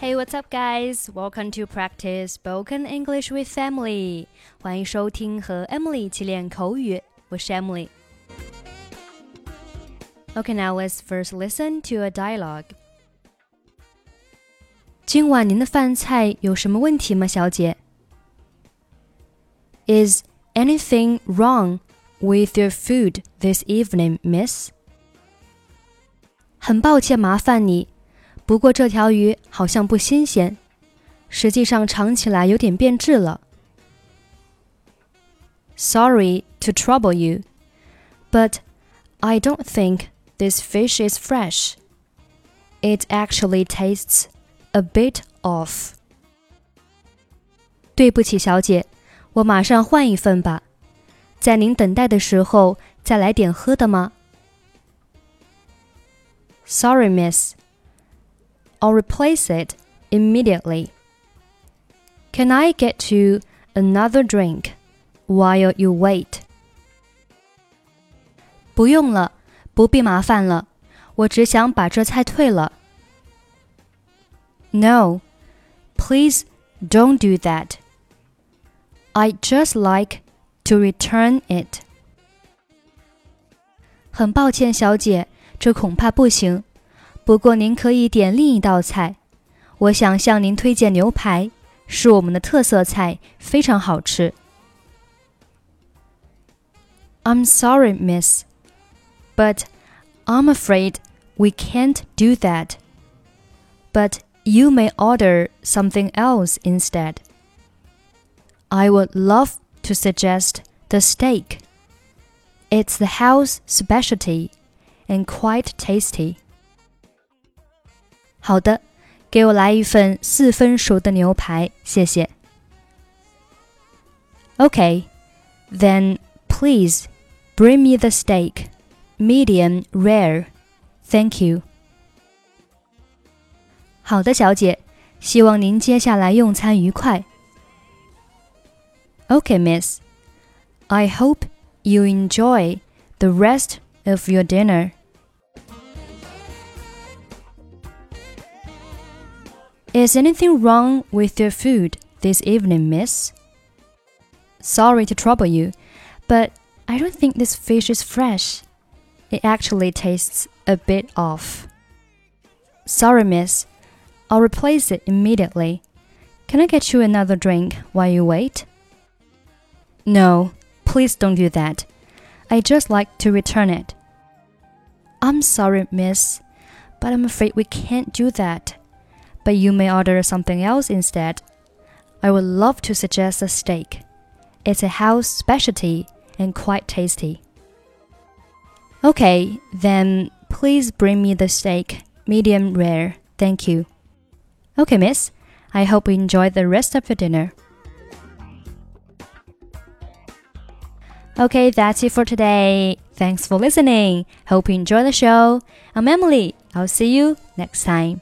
Hey, what's up, guys? Welcome to practice spoken English with Emily. 欢迎收听和 Emily 一起练口语。我是 Emily。Okay, now let's first listen to a dialogue. 今晚您的饭菜有什么问题吗，小姐？Is anything wrong with your food this evening, miss? 很抱歉麻烦你。 不过这条鱼好像不新鲜，实际上尝起来有点变质了。Sorry to trouble you, but I don't think this fish is fresh. It actually tastes a bit off. 对不起，小姐，我马上换一份吧。在您等待的时候再来点喝的吗？Sorry, miss or replace it immediately. Can I get you another drink while you wait? 不用了，不必麻烦了，我只想把这菜退了。No, please don't do that. I just like to return it. 很抱歉，小姐，这恐怕不行。 不过您可以点另一道菜，我想向您推荐牛排，是我们的特色菜，非常好吃。I'm sorry, miss, but I'm afraid we can't do that. But you may order something else instead. I would love to suggest the steak. It's the house specialty and quite tasty. 好的，给我来一份四分熟的牛排，谢谢。Okay, then please bring me the steak, medium rare. Thank you. 好的，小姐，希望您接下来用餐愉快。Okay, miss. I hope you enjoy the rest of your dinner. Is anything wrong with your food this evening, miss? Sorry to trouble you, but I don't think this fish is fresh. It actually tastes a bit off. Sorry, miss. I'll replace it immediately. Can I get you another drink while you wait? No, please don't do that. I just like to return it. I'm sorry, miss, but I'm afraid we can't do that but you may order something else instead. I would love to suggest a steak. It's a house specialty and quite tasty. Okay, then please bring me the steak, medium rare. Thank you. Okay, miss. I hope you enjoy the rest of your dinner. Okay, that's it for today. Thanks for listening. Hope you enjoy the show. I'm Emily. I'll see you next time.